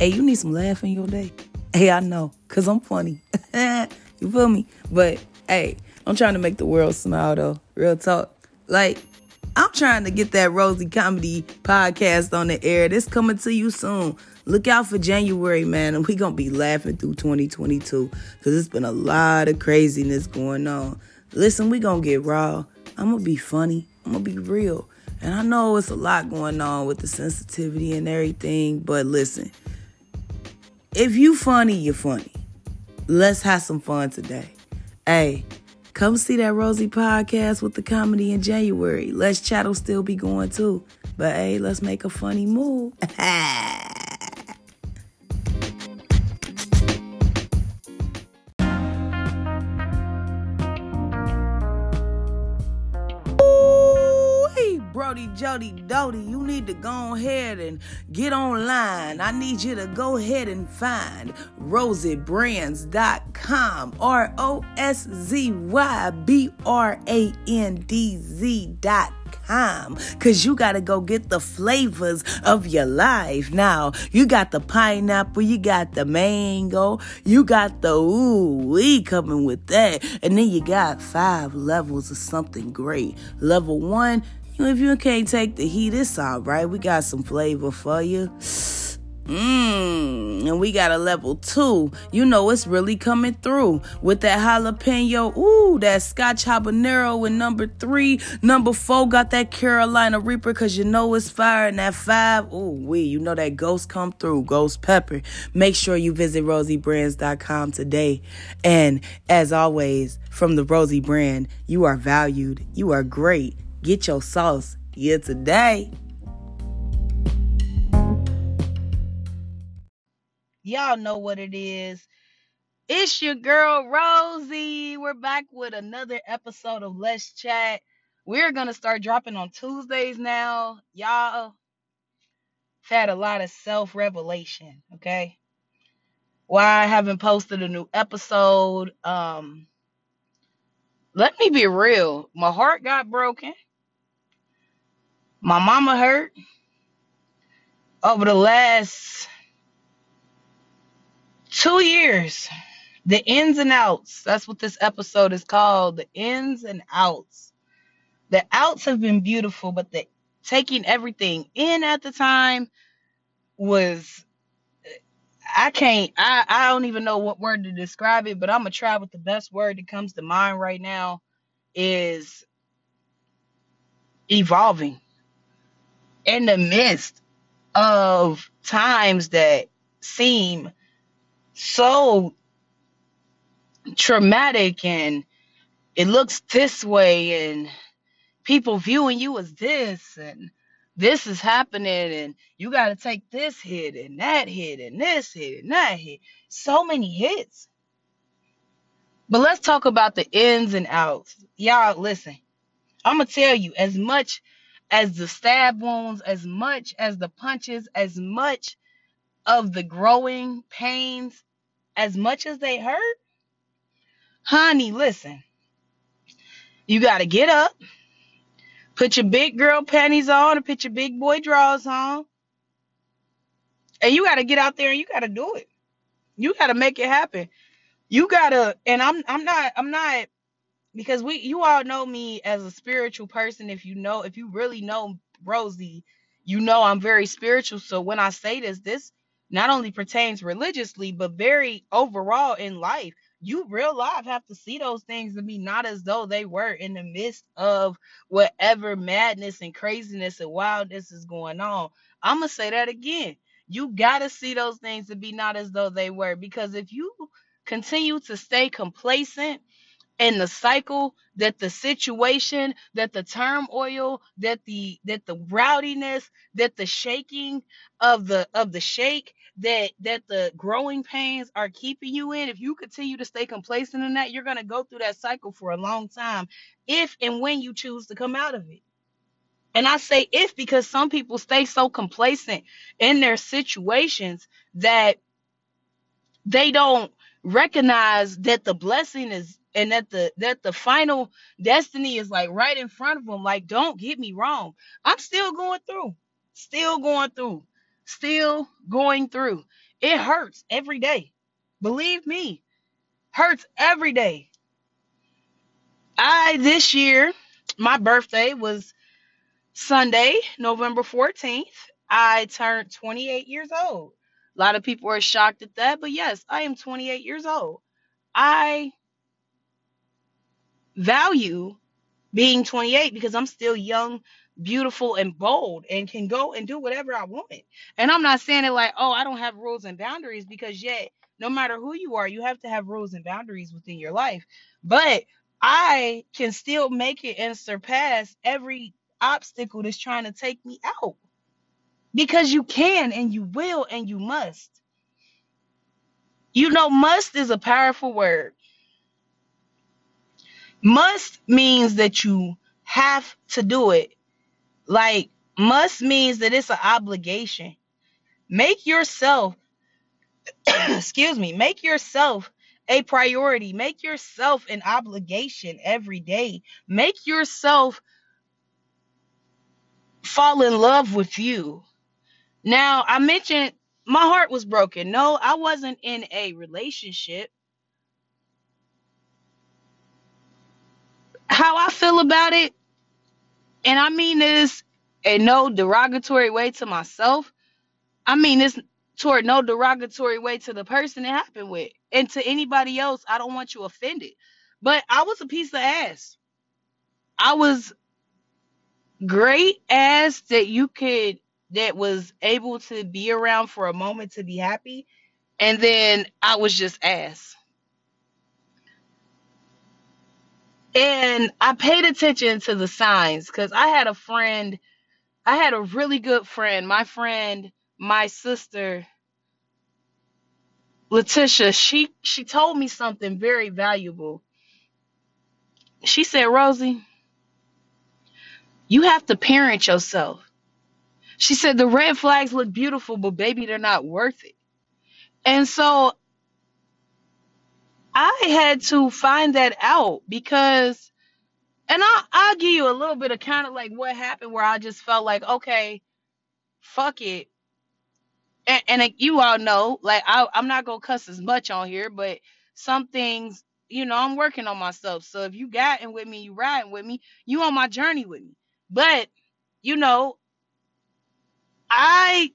Hey, you need some laugh in your day. Hey, I know, cause I'm funny. you feel me? But hey, I'm trying to make the world smile though. Real talk. Like, I'm trying to get that Rosie Comedy podcast on the air. This coming to you soon. Look out for January, man, and we gonna be laughing through 2022 because it's been a lot of craziness going on. Listen, we gonna get raw. I'm gonna be funny. I'm gonna be real. And I know it's a lot going on with the sensitivity and everything, but listen, if you funny, you're funny. Let's have some fun today. Hey, come see that Rosie podcast with the comedy in January. Let's chat'll still be going too. But hey, let's make a funny move. Brody, Jody, you need to go ahead and get online. I need you to go ahead and find rosybrands.com, R O S Z Y B R A N D Z.com Cause you gotta go get the flavors of your life. Now, you got the pineapple, you got the mango, you got the ooh we coming with that. And then you got five levels of something great. Level one, if you can't take the heat, it's all right. We got some flavor for you. Mmm, and we got a level two. You know it's really coming through with that jalapeno. Ooh, that Scotch habanero in number three. Number four got that Carolina Reaper because you know it's fire. And that five, ooh, we, you know that ghost come through, ghost pepper. Make sure you visit rosiebrands.com today. And as always, from the Rosie brand, you are valued, you are great Get your sauce here today. Y'all know what it is. It's your girl Rosie. We're back with another episode of Let's Chat. We're going to start dropping on Tuesdays now. Y'all had a lot of self revelation, okay? Why I haven't posted a new episode. Um, let me be real. My heart got broken. My mama hurt over the last two years. The ins and outs. That's what this episode is called. The ins and outs. The outs have been beautiful, but the taking everything in at the time was I can't I, I don't even know what word to describe it, but I'm gonna try with the best word that comes to mind right now is evolving in the midst of times that seem so traumatic and it looks this way and people viewing you as this and this is happening and you got to take this hit and that hit and this hit and that hit. So many hits. But let's talk about the ins and outs. Y'all listen i'm gonna tell you as much as the stab wounds, as much as the punches, as much of the growing pains, as much as they hurt, honey, listen. You got to get up, put your big girl panties on, and put your big boy drawers on. And you got to get out there and you got to do it. You got to make it happen. You got to and I'm I'm not I'm not because we you all know me as a spiritual person if you know if you really know rosie you know i'm very spiritual. So when i say this this not only pertains religiously but very overall in life. You real life have to see those things and be not as though they were in the midst of whatever madness and craziness and wildness is going on. I'm gonna say that again. You gotta see those things to be not as though they were because if you continue to stay complacent and the cycle that the situation that the turmoil that the that the rowdiness that the shaking of the of the shake that that the growing pains are keeping you in. If you continue to stay complacent in that you're going to go through that cycle for a long time if and when you choose to come out of it. And I say if because some people stay so complacent in their situations that they don't recognize that the blessing is and that the that the final destiny is like right in front of them like don't get me wrong i'm still going through still going through still going through It hurts every day. Believe me, hurts every day. I this year, my birthday was Sunday, November 14th. I turned 28 years old. A lot of people are shocked at that, but yes, I am 28 years old. I value being 28 because I'm still young, beautiful, and bold and can go and do whatever I want. And I'm not saying it like, oh, I don't have rules and boundaries because yet, no matter who you are, you have to have rules and boundaries within your life. But I can still make it and surpass every obstacle that's trying to take me out because you can and you will and you must. You know, must is a powerful word Must means that you have to do it. Like, must means that it's an obligation. Make yourself, excuse me, make yourself a priority. Make yourself an obligation every day. Make yourself fall in love with you. Now, I mentioned my heart was broken. No, I wasn't in a relationship. How I feel about it and I mean this in no derogatory way to myself. I mean this toward no derogatory way to the person it happened with. And to anybody else, I don't want you offended. But I was a piece of ass. I was great ass that you could that was able to be around for a moment to be happy. And then I was just ass. And I paid attention to the signs because I had a friend I had a really good friend. My friend, my sister, Letitia, she she told me something very valuable. She said, "Rosie, you have to parent yourself." She said, "The red flags look beautiful, but baby, they're not worth it." And so I had to find that out because and I I'll give you a little bit of kind of like what happened where I just felt like, okay, fuck it. and, and you all know, like I, I'm not gonna cuss as much on here, but some things, you know, I'm working on myself. So if you guiding with me, you riding with me, you on my journey with me. But you know, I,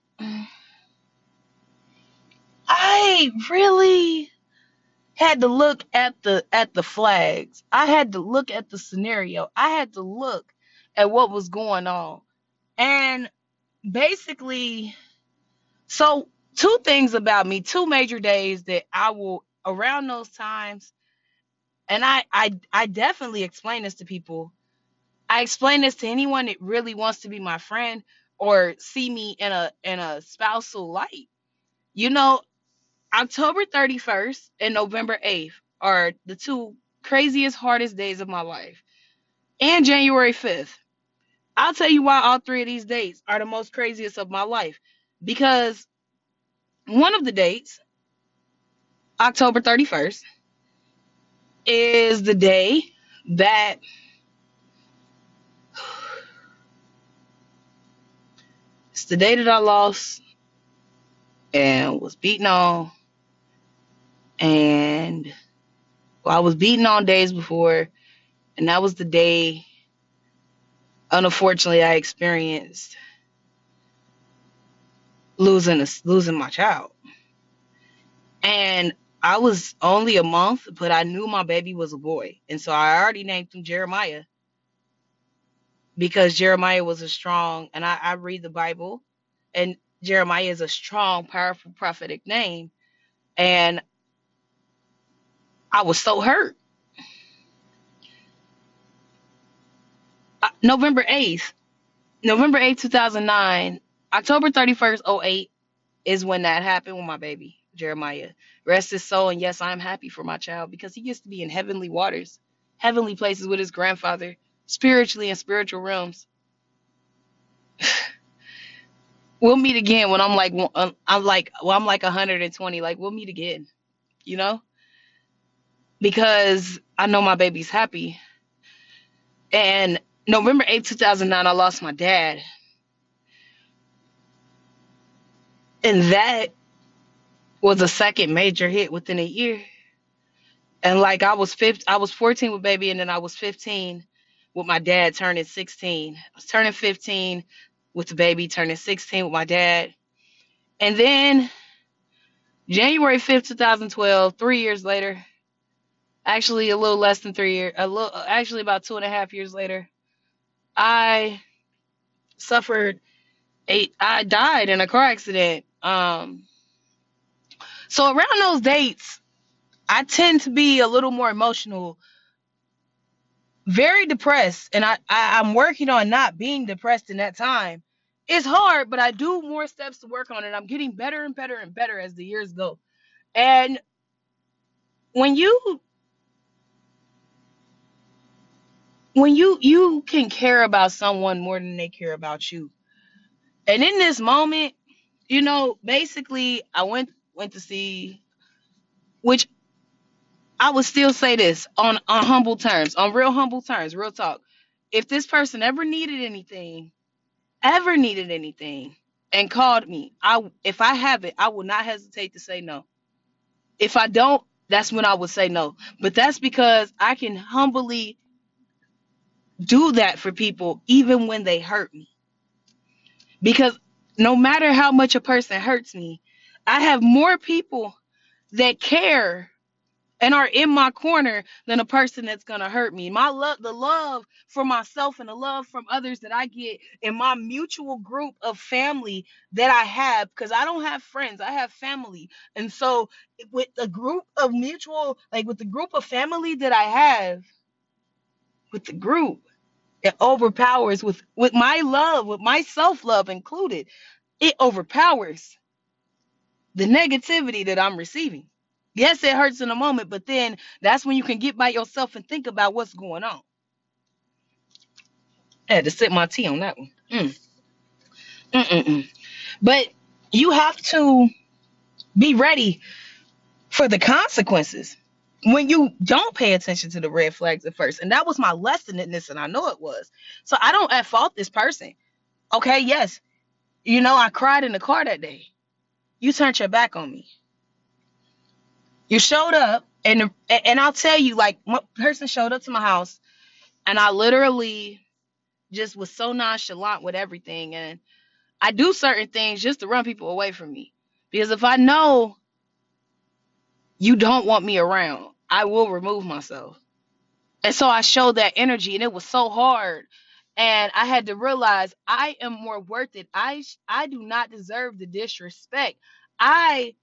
I really had to look at the at the flags. I had to look at the scenario. I had to look at what was going on, and basically So, two things about me, two major days that I will around those times, and I I I definitely explain this to people. I explain this to anyone that really wants to be my friend or see me in a in a spousal light. You know, October 31st and November 8th are the two craziest hardest days of my life. And January 5th. I'll tell you why all three of these dates are the most craziest of my life because one of the dates October 31st is the day that it's the day that I lost and was beaten on and well, I was beaten on days before and that was the day unfortunately I experienced losing a, losing my child. And I was only a month, but I knew my baby was a boy. And so I already named him Jeremiah because Jeremiah was a strong, and I, I read the Bible, and Jeremiah is a strong, powerful prophetic name. And I was so hurt. Uh, November 8th, November 8th, 2009, October 31st, '08 is when that happened with my baby, Jeremiah. Rest his soul, and yes, I'm happy for my child because he gets to be in heavenly waters, heavenly places with his grandfather, spiritually in spiritual realms. We'll meet again when I'm like I'm like well I'm like 120 like we'll meet again, you know? Because I know my baby's happy. And November 8th, 2009 I lost my dad. And that was a second major hit within a year. And like I was 15, I was 14 with baby, and then I was 15 with my dad turning 16. I was turning 15 with the baby, turning 16 with my dad. And then January 5th, 2012, three years later, actually a little less than three years, a little actually about two and a half years later, I suffered a I died in a car accident. Um so around those dates, I tend to be a little more emotional, very depressed, and I, I I'm working on not being depressed in that time. It's hard, but I do more steps to work on it. I'm getting better and better and better as the years go. And when you when you you can care about someone more than they care about you. And in this moment, you know, basically I went went to see which I would still say this on on humble terms, on real humble terms, real talk. If this person ever needed anything, ever needed anything and called me, I if I have it, I will not hesitate to say no. If I don't, that's when I would say no. But that's because I can humbly do that for people even when they hurt me. Because no matter how much a person hurts me, I have more people that care and are in my corner than a person that's gonna hurt me. My love, the love for myself and the love from others that I get in my mutual group of family that I have, because I don't have friends, I have family. And so with the group of mutual, like with the group of family that I have, with the group, it overpowers with with my love, with my self-love included, it overpowers the negativity that I'm receiving. Yes, it hurts in a moment, but then that's when you can get by yourself and think about what's going on. I had to sip my tea on that one. Mm. But you have to be ready for the consequences when you don't pay attention to the red flags at first. And that was my lesson in this, and I know it was. So I don't at fault this person. Okay, yes. You know, I cried in the car that day. You turned your back on me. You showed up, and and I'll tell you, like, one person showed up to my house, and I literally just was so nonchalant with everything. And I do certain things just to run people away from me. Because if I know you don't want me around, I will remove myself. And so I showed that energy, and it was so hard. And I had to realize I am more worth it. I I do not deserve the disrespect. I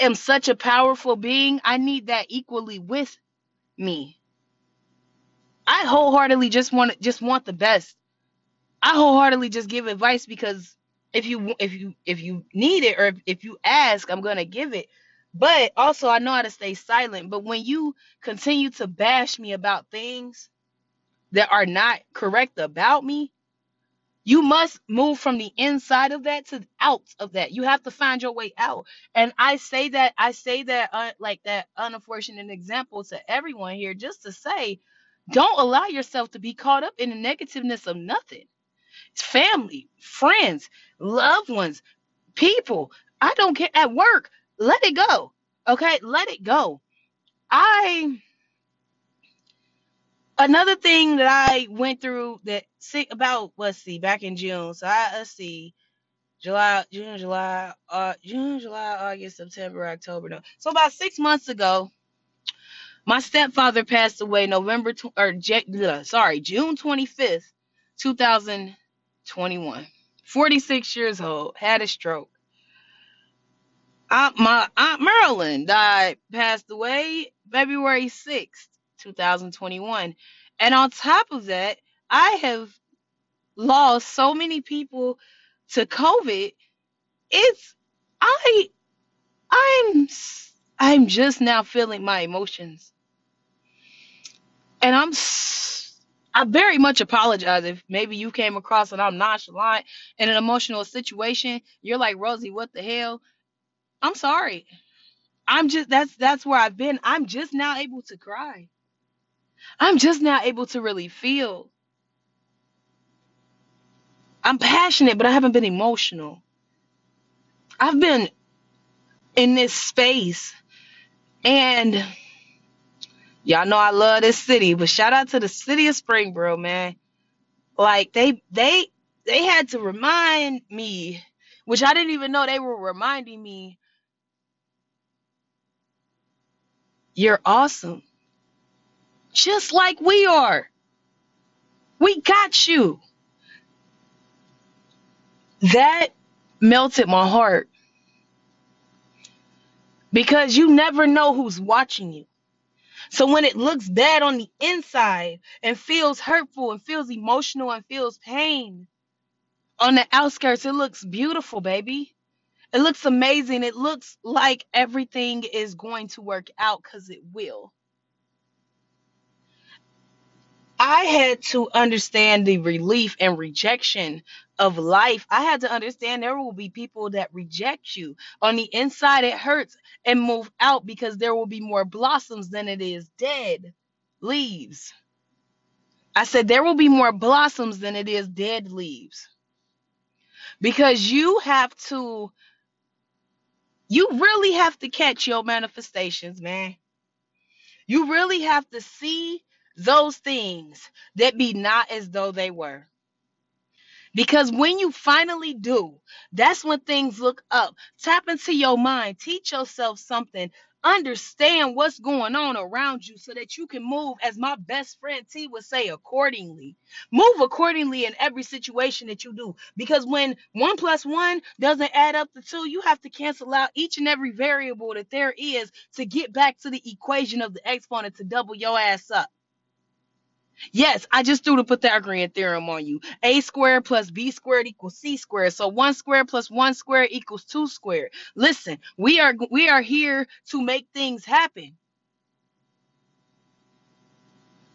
am such a powerful being. I need that equally with me. I wholeheartedly just want just want the best. I wholeheartedly just give advice because if you if you if you need it or if, if you ask, I'm gonna give it. But also I know how to stay silent. But when you continue to bash me about things that are not correct about me, you must move from the inside of that to out of that. You have to find your way out. And I say that I say that uh, like that unfortunate example to everyone here just to say, don't allow yourself to be caught up in the negativeness of nothing. It's family, friends, loved ones, people. I don't care at work. Let it go. Okay, let it go. I another thing that I went through that see about let's see back in June. So I let's see July, June, July, uh, June, July, August, September, October. No, so about six months ago, my stepfather passed away November tw- or J- sorry June twenty fifth, two thousand twenty one. Forty six years old, had a stroke. Aunt, my aunt Marilyn died, passed away February sixth, two thousand twenty one. And on top of that, I have lost so many people to COVID. It's I I'm I'm just now feeling my emotions, and I'm I very much apologize if maybe you came across and I'm nonchalant in an emotional situation. You're like Rosie, what the hell? I'm sorry. I'm just that's that's where I've been. I'm just now able to cry. I'm just now able to really feel. I'm passionate, but I haven't been emotional. I've been in this space. And y'all know I love this city, but shout out to the city of Springboro, man. Like they they they had to remind me, which I didn't even know they were reminding me, you're awesome. Just like we are. We got you. That melted my heart because you never know who's watching you. So when it looks bad on the inside and feels hurtful and feels emotional and feels pain on the outskirts, it looks beautiful, baby. It looks amazing. It looks like everything is going to work out because it will. I had to understand the relief and rejection of life. I had to understand there will be people that reject you. On the inside, it hurts and move out because there will be more blossoms than it is dead leaves. I said there will be more blossoms than it is dead leaves. Because you have to, you really have to catch your manifestations, man. You really have to see those things that be not as though they were. Because when you finally do, that's when things look up. Tap into your mind, teach yourself something, understand what's going on around you so that you can move, as my best friend T would say, accordingly. Move accordingly in every situation that you do. Because when one plus one doesn't add up to two, you have to cancel out each and every variable that there is to get back to the equation of the exponent to double your ass up. Yes, I just threw the Pythagorean theorem on you. A squared plus B squared equals C squared. So one squared plus one squared equals two squared. Listen, we are we are here to make things happen.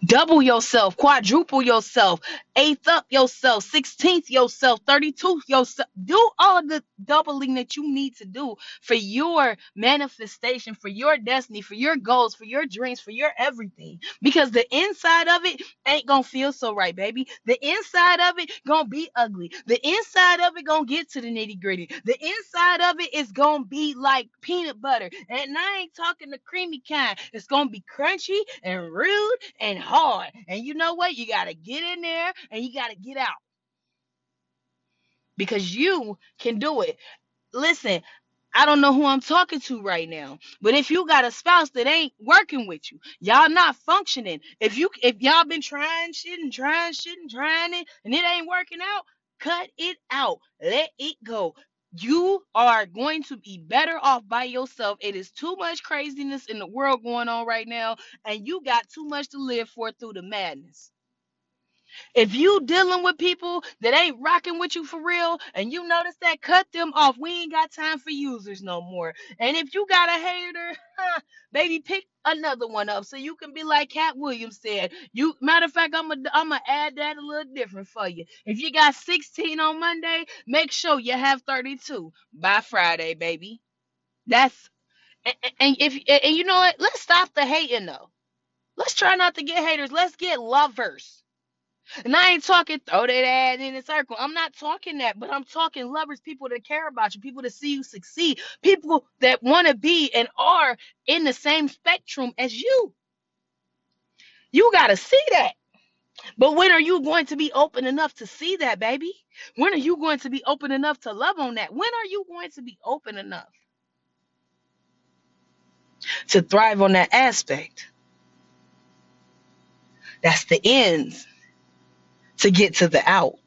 Double yourself, quadruple yourself, eighth up yourself, sixteenth yourself, thirty-two yourself. Do all the doubling that you need to do for your manifestation, for your destiny, for your goals, for your dreams, for your everything. Because the inside of it ain't gonna feel so right, baby. The inside of it gonna be ugly. The inside of it gonna get to the nitty gritty. The inside of it is gonna be like peanut butter, and I ain't talking the creamy kind. It's gonna be crunchy and rude and hard. And you know what? You gotta get in there and you got to get out because you can do it. Listen, I don't know who I'm talking to right now, but if you got a spouse that ain't working with you, y'all not functioning. If you if y'all been trying shit and trying shit and trying it and it ain't working out, cut it out. Let it go. You are going to be better off by yourself. It is too much craziness in the world going on right now, and you got too much to live for through the madness. If you dealing with people that ain't rocking with you for real and you notice that, cut them off. We ain't got time for users no more. And if you got a hater, baby, pick another one up so you can be like Katt Williams said. You matter of fact, I'm gonna I'm gonna add that a little different for you. If you got 16 on Monday, make sure you have 32 by Friday, baby. That's and, and if and you know what? Let's stop the hating though. Let's try not to get haters. Let's get lovers. And I ain't talking throw that ass in a circle. I'm not talking that, but I'm talking lovers, people that care about you, people that see you succeed, people that want to be and are in the same spectrum as you. You got to see that. But when are you going to be open enough to see that, baby? When are you going to be open enough to love on that? When are you going to be open enough to thrive on that aspect? That's the ends to get to the out.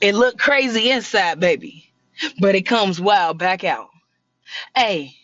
It look crazy inside, baby, but it comes wild back out. Hey,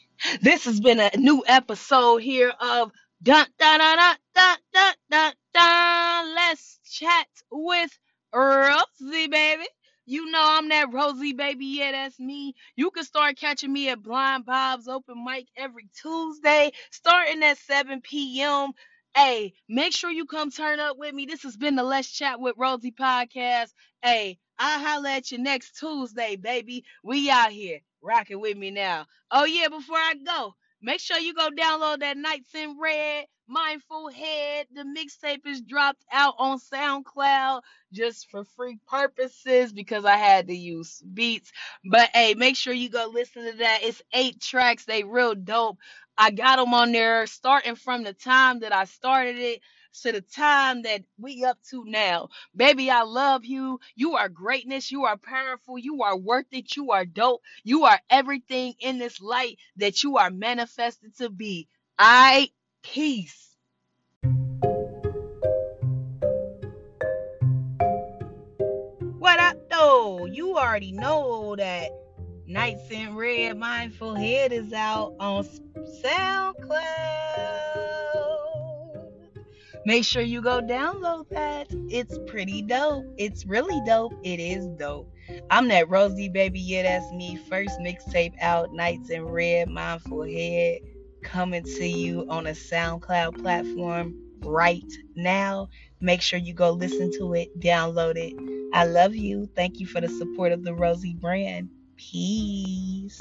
this has been a new episode here of Dun Dun Dun Dun Dun Dun Dun. dun. Let's chat with Rosie, baby. You know I'm that Rosie, baby. Yeah, that's me. You can start catching me at Blind Bob's open mic every Tuesday, starting at 7 p.m. Hey, make sure you come turn up with me. This has been the Let's Chat with Rosie podcast. Hey, I'll holler at you next Tuesday, baby. We out here rocking with me now. Oh, yeah, before I go, make sure you go download that Nights in Red Mindful Head. The mixtape is dropped out on SoundCloud just for free purposes because I had to use beats. But hey, make sure you go listen to that. It's eight tracks. They real dope. I got them on there starting from the time that I started it to the time that we up to now. Baby, I love you. You are greatness. You are powerful. You are worth it. You are dope. You are everything in this light that you are manifested to be. I peace. What up though? You already know that Nights in Red Mindful Head is out on SoundCloud. Make sure you go download that. It's pretty dope. It's really dope. It is dope. I'm that Rosie baby. Yeah, that's me. First mixtape out, Nights in Red Mindful Head, coming to you on a SoundCloud platform right now. Make sure you go listen to it, download it. I love you. Thank you for the support of the Rosie brand. Peace.